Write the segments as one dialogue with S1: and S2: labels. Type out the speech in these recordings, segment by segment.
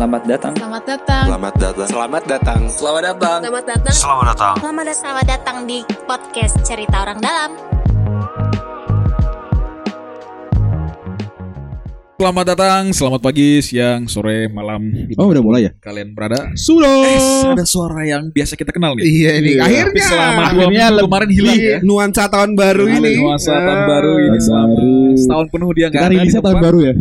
S1: Selamat datang.
S2: Selamat datang.
S3: Selamat datang.
S4: Selamat datang.
S1: Selamat datang.
S2: Selamat datang.
S3: Selamat datang.
S5: Selamat datang, selamat datang di podcast Cerita Orang Dalam.
S6: Selamat datang, selamat pagi, siang, sore, malam.
S7: Oh udah mulai ya?
S6: Kalian berada.
S7: Sudah.
S6: Eh, ada suara yang biasa kita kenal nih.
S4: Iya ini
S6: Tapi
S4: akhirnya
S6: selama dua minggu kemarin hilang ya.
S4: nuansa tahun baru ini.
S6: nuansa tahun
S4: Ah.
S6: baru ini
S7: baru.
S6: Setahun penuh dia nggak ada di
S7: rilisnya tahun baru ya.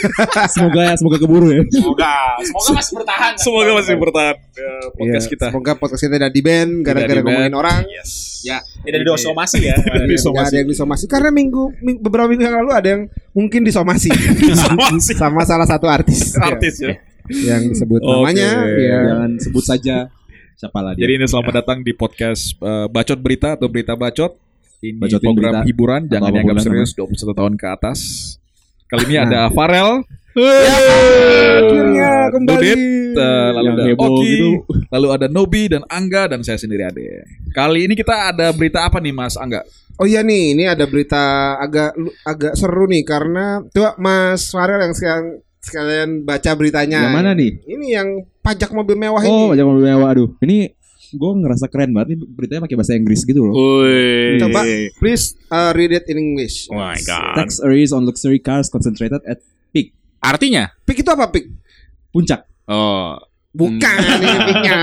S7: semoga ya, semoga keburu ya.
S4: Semoga semoga masih bertahan.
S6: Semoga masih bertahan ya, podcast
S4: Iya,
S6: kita.
S4: Semoga podcast kita tidak di band gara-gara ngomongin orang.
S6: Yes.
S4: Ya,
S8: Tidak disomasi ya.
S6: Tidak
S4: ada yang disomasi karena minggu, ming- beberapa minggu yang lalu ada yang mungkin disomasi
S6: Disomasi.
S4: sama salah satu artis.
S6: Artis ya.
S4: yang disebut namanya ya.
S7: Jangan sebut saja siapa lah dia.
S6: Jadi ini selamat datang di podcast eh, Bacot Berita atau Berita Bacot. Ini
S7: Bacotin
S6: program
S7: berita.
S6: hiburan, jangan dianggap serius 21 tahun ke atas. Kali ini
S4: Nah.
S6: ada Farel,
S4: Akhirnya kembali.
S6: Dudit, eh, lalu
S7: Yang
S6: ada
S7: heboh
S6: Oki,
S7: gitu.
S6: lalu ada Nobi dan Angga dan saya sendiri Ade. Kali ini kita ada berita apa nih Mas Angga?
S4: Oh iya nih, ini ada berita agak agak seru nih karena tuh Mas Farel yang sekarang sekalian baca beritanya.
S7: Yang mana nih?
S4: Ini yang pajak mobil mewah
S7: Oh,
S4: ini.
S7: jangan mobil mewah. Aduh, ini gue ngerasa keren banget nih beritanya pakai bahasa Inggris gitu loh.
S8: Woi.
S4: Coba please uh, read it in English.
S8: Oh my god.
S7: Tax arrays on luxury cars concentrated at peak
S8: Artinya?
S4: Pik itu apa pik?
S7: puncak.
S8: Oh.
S4: Bukan ini piknya.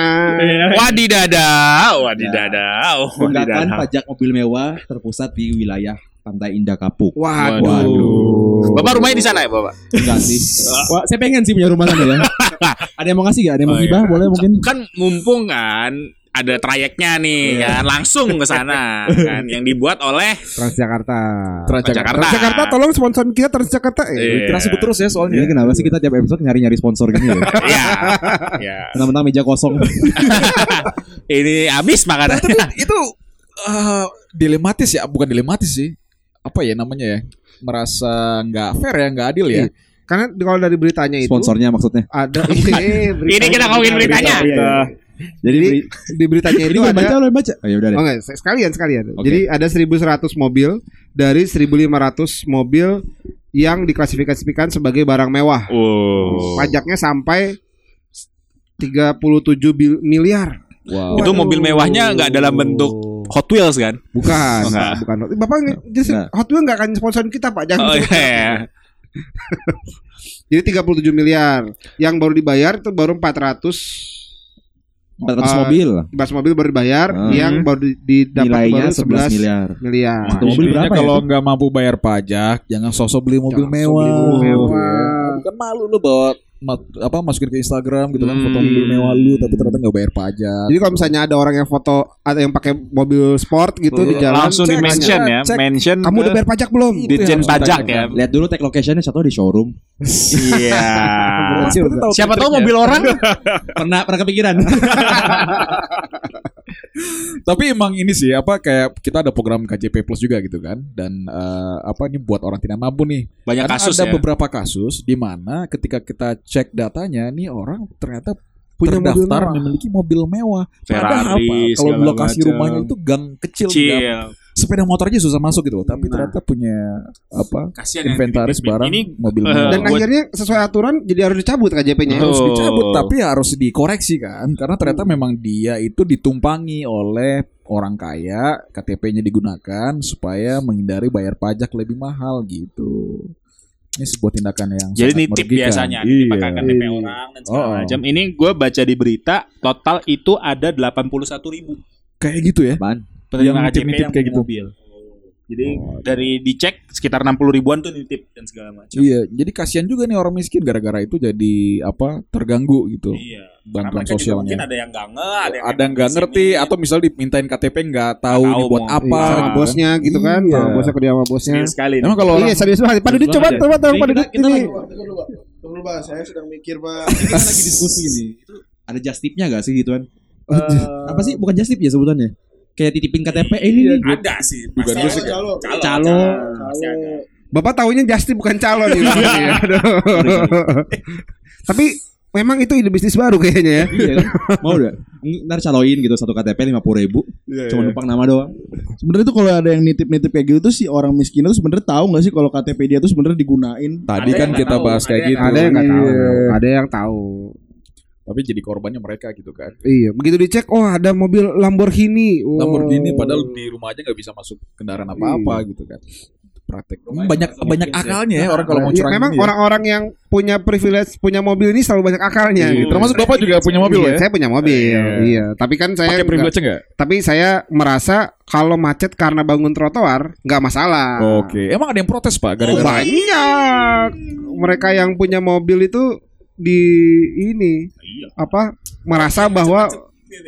S8: Wadidadaw, wadidadaw,
S7: Tunggakan
S8: wadidadaw.
S7: pajak mobil mewah terpusat di wilayah Pantai Indah Kapuk.
S4: Waduh.
S7: Waduh.
S8: Bapak rumahnya di sana ya, Bapak?
S7: Enggak sih. Wah, saya pengen sih punya rumah sana ya. Ada yang mau ngasih gak? Ada yang mau
S8: Oh,
S7: hibah?
S8: iya.
S7: Boleh mungkin.
S8: Kan mumpung kan ada trayeknya nih kan langsung ke sana kan yang dibuat oleh
S4: Transjakarta.
S8: Jakarta.
S4: Transjakarta tolong sponsor kita Transjakarta. Eh,
S8: Iya.
S6: Kita sebut terus ya
S7: Ini
S6: soalnya.
S7: kenapa sih kita tiap episode nyari-nyari sponsor gini ya?
S8: ya. ya.
S7: Mentang-mentang meja kosong.
S8: Ini habis makanan.
S6: Tapi itu eh, dilematis ya, bukan dilematis sih. Apa ya namanya ya? Merasa nggak fair ya, nggak adil ya.
S4: Iya. Karena di- kalau dari beritanya itu
S7: Sponsornya maksudnya.
S4: ada ini
S8: Ini kita ngomongin beritanya.
S7: Jadi
S4: Jadi
S7: beri-
S4: di beritanya
S7: ini
S4: itu ada
S7: baca baca. Oh ya udah deh.
S4: Oh enggak, sekalian sekalian.
S7: Oke.
S4: Jadi ada 1100 mobil dari 1500 mobil yang diklasifikasikan sebagai barang mewah.
S8: Oh.
S4: Pajaknya sampai 37 bil- miliar.
S6: Wow.
S8: Itu mobil mewahnya nggak dalam bentuk Hot Wheels kan?
S4: Bukan,
S8: Oh, enggak.
S4: bukan. Bapak nge- jadi
S7: Enggak.
S4: Hot Wheels enggak akan sponsorin kita, Pak. Jangan.
S8: Oh iya.
S4: Jadi 37 miliar. Yang baru dibayar itu baru 400
S7: 400
S4: Ah,
S7: mobil.
S4: 11 mobil baru dibayar,
S7: Hmm.
S4: yang baru di- didapat
S7: Nilainya
S4: baru
S7: 11 miliar.
S4: miliar.
S7: Satu mobil berapa ya?
S6: kalau nggak mampu bayar pajak, jangan sosok beli mobil
S4: Jangan
S6: mewah.
S4: beli mobil mewah.
S6: Ya. Bukan malu lu bawa apa masukin ke Instagram gitu kan foto
S8: Hmm.
S6: mobil mewah lu tapi ternyata nggak bayar pajak.
S4: Jadi kalau misalnya ada orang yang foto ada yang pakai mobil sport gitu di jalan
S8: Langsung di
S4: cek,
S8: mention
S4: cek,
S8: ya,
S4: cek.
S8: mention.
S4: Kamu udah bayar pajak belum?
S6: Yang harus
S8: pajak
S6: ditanyakan.
S8: ya.
S7: Lihat dulu tag locationnya satu di showroom.
S8: Iya. Siapa tahu mobil orang
S7: pernah pernah kepikiran.
S6: Tapi emang ini sih apa kayak kita ada program KJP Plus juga gitu kan dan eh, apa ini buat orang tidak mampu nih.
S8: banyak
S6: Karena
S8: kasus
S6: ada
S8: ya.
S6: beberapa kasus di mana ketika kita cek datanya nih orang ternyata
S4: Punya mobil
S6: terdaftar
S4: mewah.
S6: memiliki mobil mewah. Padahal
S8: Ferrari,
S6: apa? Kalau lokasi
S8: macam.
S6: rumahnya itu gang kecil,
S8: Kecil.
S6: gang- sepeda motor aja susah masuk gitu. Tapi
S4: Nah.
S6: ternyata punya apa?
S8: Kasihan yang
S6: inventaris
S8: titip-tip.
S6: barang
S8: Ini
S6: mobil mewah.
S4: Dan
S8: buat-
S4: akhirnya sesuai aturan jadi harus dicabut KJP-nya.
S8: Oh.
S6: harus dicabut tapi harus dikoreksi kan karena ternyata memang dia itu ditumpangi oleh orang kaya KTP-nya digunakan supaya menghindari bayar pajak lebih mahal gitu ini sebuah tindakan yang
S8: Jadi
S6: sangat
S8: nitip
S6: merugikan.
S8: biasanya
S6: iya.
S8: dipakai KTP orang dan segala
S6: Oh.
S8: macam. Ini gue baca di berita total itu ada 81 ribu
S6: kayak gitu ya
S7: Apaan?
S8: penerima
S6: Yang
S8: KTP
S6: nitip-nitip
S8: yang
S6: kayak gitu.
S8: mobil. Jadi dari dicek sekitar 60 ribuan tuh nitip dan segala macam.
S6: iya jadi kasihan juga nih orang miskin gara-gara itu jadi apa terganggu gitu
S8: Iya.
S6: bantuan sosialnya
S8: Mungkin ada yang nggak nge, ada yang
S6: ada yang nggak ngerti atau misal dimintain KTP nggak tahu ini
S8: tahu
S6: buat apa
S4: Iya, sama
S6: gitu
S4: bosnya gitu kan.
S6: Iya.
S4: Sama bosnya kerja sama bosnya.
S8: Serius sekali.
S6: emang kalau orang
S4: Iya, serius banget. Pak Dudit coba coba tolong Pak Dudit ini.
S9: Tunggu Pak, saya sedang mikir Pak.
S7: Kita lagi diskusi ini. Itu ada just tip-nya gak sih gitu kan? Apa sih? Bukan just tip ya sebutannya? Kayak titipin KTP eh, ini nih.
S8: ada sih.
S6: Bukan gue sih,
S8: ada.
S9: Calo.
S8: Calo.
S7: Calo.
S8: Ada.
S4: Bapak tahunya Justin bukan calon gitu. Ya, aduh. Tapi memang itu ide bisnis baru kayaknya ya.
S7: Iya kan? Mau udah? ntar caloin gitu satu KTP lima puluh ribu,
S6: Iya,
S7: cuma numpang nama doang.
S9: Sebenarnya tuh kalau ada yang nitip-nitip kayak gitu tuh si orang miskin itu sebenarnya tahu nggak sih kalau KTP dia tuh sebenarnya digunain?
S6: Tadi
S8: Ada
S6: kan kita
S8: tahu,
S6: bahas
S8: ada
S6: kayak
S8: yang
S6: gitu.
S4: Ada yang nggak tahu,
S9: Iya.
S4: ada yang tahu.
S6: Tapi jadi korbannya mereka gitu kan.
S4: Iya, begitu dicek, oh ada mobil Lamborghini. Wow.
S6: Lamborghini padahal di rumah aja nggak bisa masuk kendaraan apa-apa gitu kan. Praktek. banyak banyak akalnya ya orang kalau mau
S4: Iya,
S6: curang
S4: memang
S6: ya.
S4: orang-orang yang punya privilege punya mobil ini selalu banyak akalnya.
S6: Iya.
S4: gitu.
S6: Termasuk Bapak juga punya mobil
S4: Iya,
S6: ya?
S4: Saya punya mobil.
S6: Iya.
S4: Iya, tapi kan saya
S6: Pakai privilege enggak?
S4: tapi saya merasa kalau macet karena bangun trotoar nggak masalah.
S6: Oke. Emang ada yang protes, Pak?
S4: Oh,
S6: Gara-gara
S4: banyak. Mereka yang punya mobil itu di ini apa merasa bahwa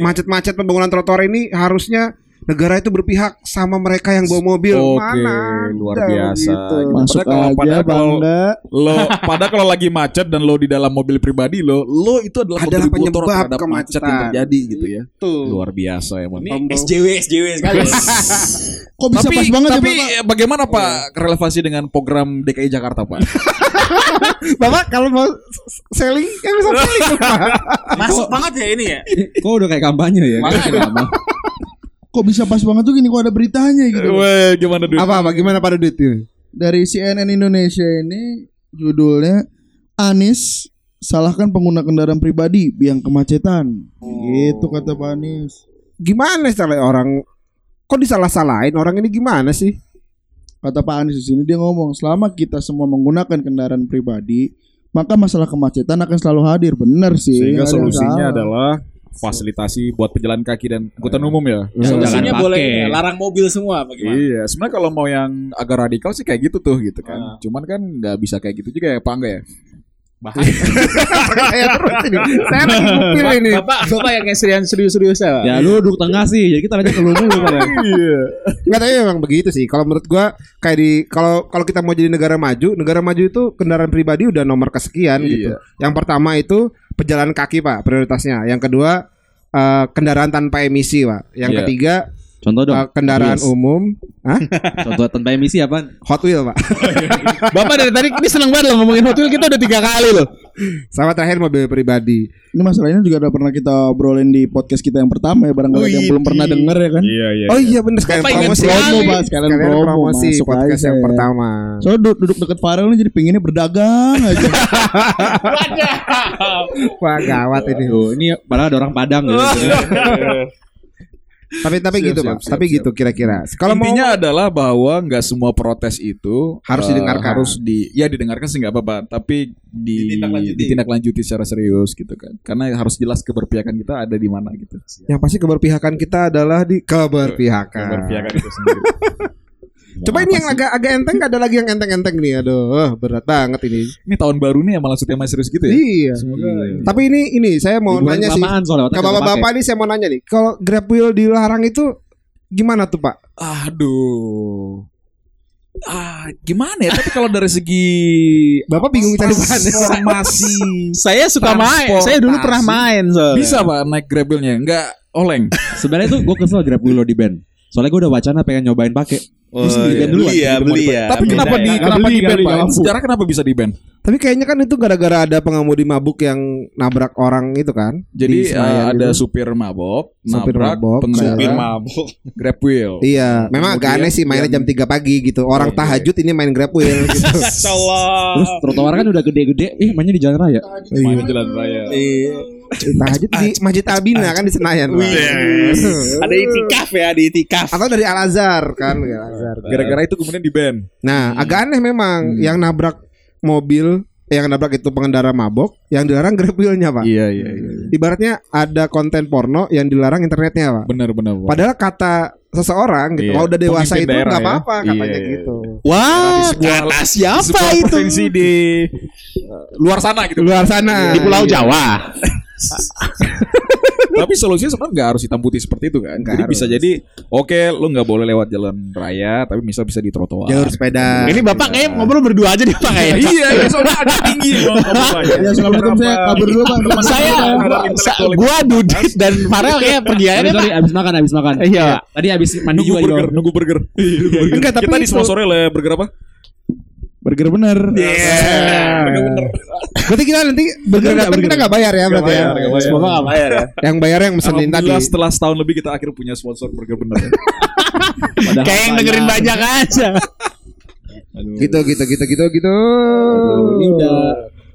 S4: macet-macet pembangunan trotoar ini harusnya negara itu berpihak sama mereka yang bawa mobil.
S6: Oke,
S4: Mana
S6: luar
S4: ada
S6: biasa.
S4: gitu.
S9: Masuk
S6: Padahal kalau-
S9: aja
S6: padahal kalau- lo padahal kalau lagi macet dan lo di dalam mobil pribadi lo, lo itu adalah,
S4: Adalah penyebab
S6: terhadap macet
S4: kemacetan.
S6: yang terjadi gitu ya.
S4: Tuh.
S6: Luar biasa emang.
S8: Ini SJW SJW sekali.
S9: Kok bisa
S6: tapi
S9: pas banget
S6: tapi
S9: ya Bapak?
S6: bagaimana Pak relevansi dengan program DKI Jakarta Pak?
S4: Bapak kalau mau selling kan bisa selling Pak.
S8: Masuk banget ya ini ya.
S7: Kok udah kayak kampanye ya? Lama.
S9: Kok bisa pas banget tuh gini kok ada beritanya gitu.
S6: Weh, gimana dulu?
S4: apa apa gimana pada duit itu?
S9: Dari CNN Indonesia ini judulnya Anis salahkan pengguna kendaraan pribadi yang kemacetan. Gitu kata Pak Anies.
S4: Gimana salah orang kok disalah-salahin orang ini gimana sih?
S9: Kata Pak Anies di sini dia ngomong, selama kita semua menggunakan kendaraan pribadi, maka masalah kemacetan akan selalu hadir. Benar sih.
S6: Sehingga solusinya adalah fasilitasi buat pejalan kaki dan angkutan umum ya.
S8: Solusinya
S7: Jangan
S8: boleh larang mobil semua apa gimana?
S6: Iya, sebenarnya kalau mau yang agak radikal sih kayak gitu tuh gitu kan. Cuman kan nggak bisa kayak gitu juga ya, Pak Angga ya.
S4: Saya terus ini. Saya lagi ngupil ini.
S8: Bapak, bapak yang kayak serius serius ya.
S7: Ya lu duduk tengah sih, jadi kita banyak ke lu mulu pada.
S6: Iya.
S4: Enggak tapi memang begitu sih. Kalau menurut gua kayak di kalau kalau kita mau jadi negara maju, negara maju itu kendaraan pribadi udah nomor kesekian
S6: Iya.
S4: gitu. Yang pertama itu pejalan kaki, Pak, prioritasnya. Yang kedua eh, kendaraan tanpa emisi, Pak. Yang
S6: Iya.
S4: ketiga
S7: Contoh dong.
S4: eh, kendaraan
S7: Yes.
S4: umum, Hah?
S7: Contoh tanpa emisi apa?
S4: Hot Wheel, Pak.
S8: Bapak dari tadi ini seneng banget loh ngomongin hotel kita udah tiga kali loh.
S4: Sama terakhir mobil pribadi.
S9: Ini masalahnya juga udah pernah kita obrolin di podcast kita yang pertama ya, barangkali yang belum pernah denger ya kan.
S6: Iya, iya.
S4: Oh iya bener sekalian
S8: Bapak ingat
S4: promosi.
S8: sekali.
S9: Promo, Pak, sekalian
S4: Sekalian
S9: promo,
S4: promosi
S9: masuk
S4: podcast
S9: aja
S4: yang
S9: ya.
S4: pertama.
S9: Soalnya du- duduk deket Farel nih jadi pinginnya berdagang aja.
S4: Wah gawat ini.
S7: Ini padahal ada orang Padang gitu.
S4: Tapi tapi
S6: Siap,
S4: gitu
S6: siap,
S4: pak.
S6: siap,
S4: tapi
S6: siap.
S4: gitu kira-kira. Kalau mau
S6: Intinya adalah bahwa nggak semua protes itu
S4: Harus didengarkan.
S6: harus di ya didengarkan sih nggak apa-apa, tapi di
S7: Ditindaklanjuti.
S6: ditindaklanjuti secara serius gitu kan. Karena harus jelas keberpihakan kita ada di mana gitu.
S4: yang pasti keberpihakan kita adalah di keberpihakan.
S6: Keberpihakan itu sendiri.
S4: Coba ini yang agak agak enteng ada lagi yang enteng-enteng nih. Aduh, berat banget ini.
S6: Ini tahun baru nih emang langsung tema serius gitu ya.
S4: Iya.
S6: Semoga
S4: Tapi ini ini saya mau
S7: Liburan
S4: nanya sih. Ke bapak-bapak nih saya mau nanya nih. Kalau Grab Wheel dilarang itu gimana tuh, Pak?
S6: Aduh. Ah, gimana ya? Tapi kalau dari segi
S4: Bapak bingung cari bahan.
S6: informasi
S8: Saya suka main. Saya dulu pernah main soalnya.
S6: bisa pak naik grabilnya nggak oleng
S7: Sebenarnya tuh gue kesel Grab Wheel lo di band. Soalnya gue udah wacana pengen nyobain pakai.
S8: Oh,
S7: di
S8: iya.
S7: band duluan.
S8: Beli ya, beli ya.
S6: tapi kenapa di
S8: ya.
S6: kenapa
S9: Beli,
S6: di ban
S9: beli,
S6: pak
S9: nggak mampu.
S6: sejarah kenapa bisa di ban
S4: Tapi kayaknya kan itu gara-gara ada pengemudi mabuk yang nabrak orang itu kan.
S6: jadi
S4: Di
S6: eh, ada
S4: itu.
S6: supir mabok
S4: Supir
S6: nabrak
S4: mabok,
S8: Supir mabuk.
S6: grab wheel
S4: Iya, memang agak
S6: Kemudian
S4: aneh sih mainnya jam 3 pagi gitu. Orang tahajud ini main Grab Wheel gitu.
S7: Terus trotoar kan udah gede-gede. Ih mainnya di jalan raya.
S6: main di jalan raya
S8: Iya.
S4: Tahajud di Masjid Albina kan di Senayan. Pak.
S8: Ada itikaf ya, ada itikaf.
S4: Atau dari Al Azhar kan, dari Al Azhar.
S6: gara-gara itu kemudian di ban
S4: Nah, agak aneh memang yang nabrak mobil yang nabrak itu pengendara mabok, yang dilarang Grab Wheel-nya, Pak.
S6: iya iya iya
S4: Ibaratnya ada konten porno yang dilarang internetnya, Pak.
S6: benar benar Pak.
S4: Padahal kata seseorang gitu,
S6: Iya.
S4: kalau udah dewasa
S6: Pemimpin
S4: itu nggak
S6: ya.
S4: apa-apa katanya
S6: Iya, iya.
S4: gitu.
S8: Wah,
S6: sebuah-
S8: kata siapa
S6: sebuah
S8: itu?
S6: provinsi di luar sana gitu
S4: Luar sana.
S8: Di Pulau Jawa.
S6: Tapi solusinya sebenarnya nggak harus hitam putih seperti itu kan.
S4: Nggak
S6: Jadi
S4: harus.
S6: bisa jadi oke lu nggak boleh lewat jalan raya, tapi misal bisa di trotoar.
S4: Jalur sepeda.
S8: Ini Bapak kayak ngobrol berdua aja deh Pak kayak.
S6: iya, iya, soalnya agak tinggi.
S9: Ya assalamualaikum saya kabur dulu bang.
S8: Saya sa- gua Dudit dan Farel kayak pergi aja
S7: Sorry,
S8: deh Pak.
S7: sorry, abis makan, abis makan.
S8: Iya.
S7: Tadi abis mandi
S6: Nunggu
S7: juga di
S6: burger, nunggu burger.
S4: Enggak, tapi
S6: Kita
S4: itu-
S6: disponsori oleh burger apa?
S9: Burger bener.
S4: Bener-bener. Berarti kita nanti burger
S9: nggak,
S4: datang
S9: burger?
S4: kita nggak bayar ya berarti ya.
S6: bayar, nggak bayar.
S4: Semoga nggak bayar ya. Yang bayar yang mesenin tadi.
S6: Setelah setahun lebih kita akhirnya punya sponsor burger bener.
S8: Kayak yang dengerin banyak aja.
S4: Gitu gitu gitu gitu gitu.
S7: Ini udah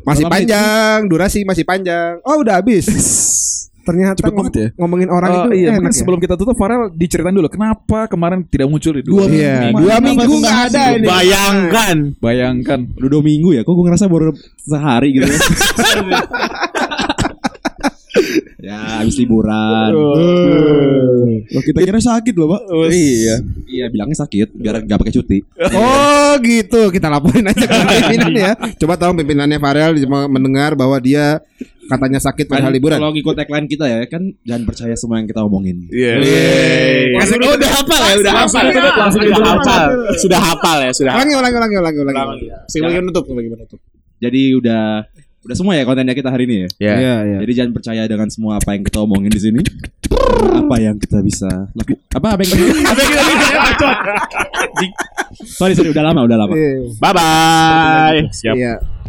S4: Masih panjang, durasi masih panjang. Oh, udah habis. Ternyata
S6: Cepet
S4: ngom-
S6: banget ya.
S4: ngomongin orang
S6: Oh,
S4: itu
S6: iya,
S4: enak ya.
S6: sebelum kita tutup Farel diceritain dulu kenapa kemarin tidak muncul di
S9: Dua.
S4: Iya,
S9: minggu.
S4: dua minggu
S9: nggak
S4: ada ini.
S8: Bayangkan.
S6: Bayangkan
S7: udah dua minggu ya. Kok gue ngerasa baru sehari gitu ya. ya habis liburan.
S9: Loh, kita kira sakit loh, Pak.
S7: Iya. Iya bilangnya sakit biar gak pakai cuti.
S4: Oh gitu, kita laporin aja ke pimpinan ya. Coba tolong pimpinannya Farel cuma mendengar bahwa dia katanya sakit pada
S7: Kan
S4: liburan.
S7: Kalau ngikut tagline kita ya kan jangan percaya semua yang kita omongin.
S8: Iya.
S4: Kasih
S8: Oh, udah hafal ya, udah hafal.
S4: Langsung
S8: Sudah hafal. Sudah hafal ya, sudah.
S4: Ulangi, ulangi, ulangi, ulangi, ulangi.
S8: Ulangi. Sebagai penutup, sebagai penutup.
S7: Jadi udah udah semua ya kontennya kita hari ini ya.
S8: Ya.
S4: Iya, iya.
S7: Jadi jangan percaya dengan semua apa yang kita omongin di sini. Apa yang kita bisa laku apa apa yang kita apa yang kita bisa bacot. Sorry sorry udah lama udah lama.
S4: Iya.
S8: Bye bye. Siap.
S4: Iya.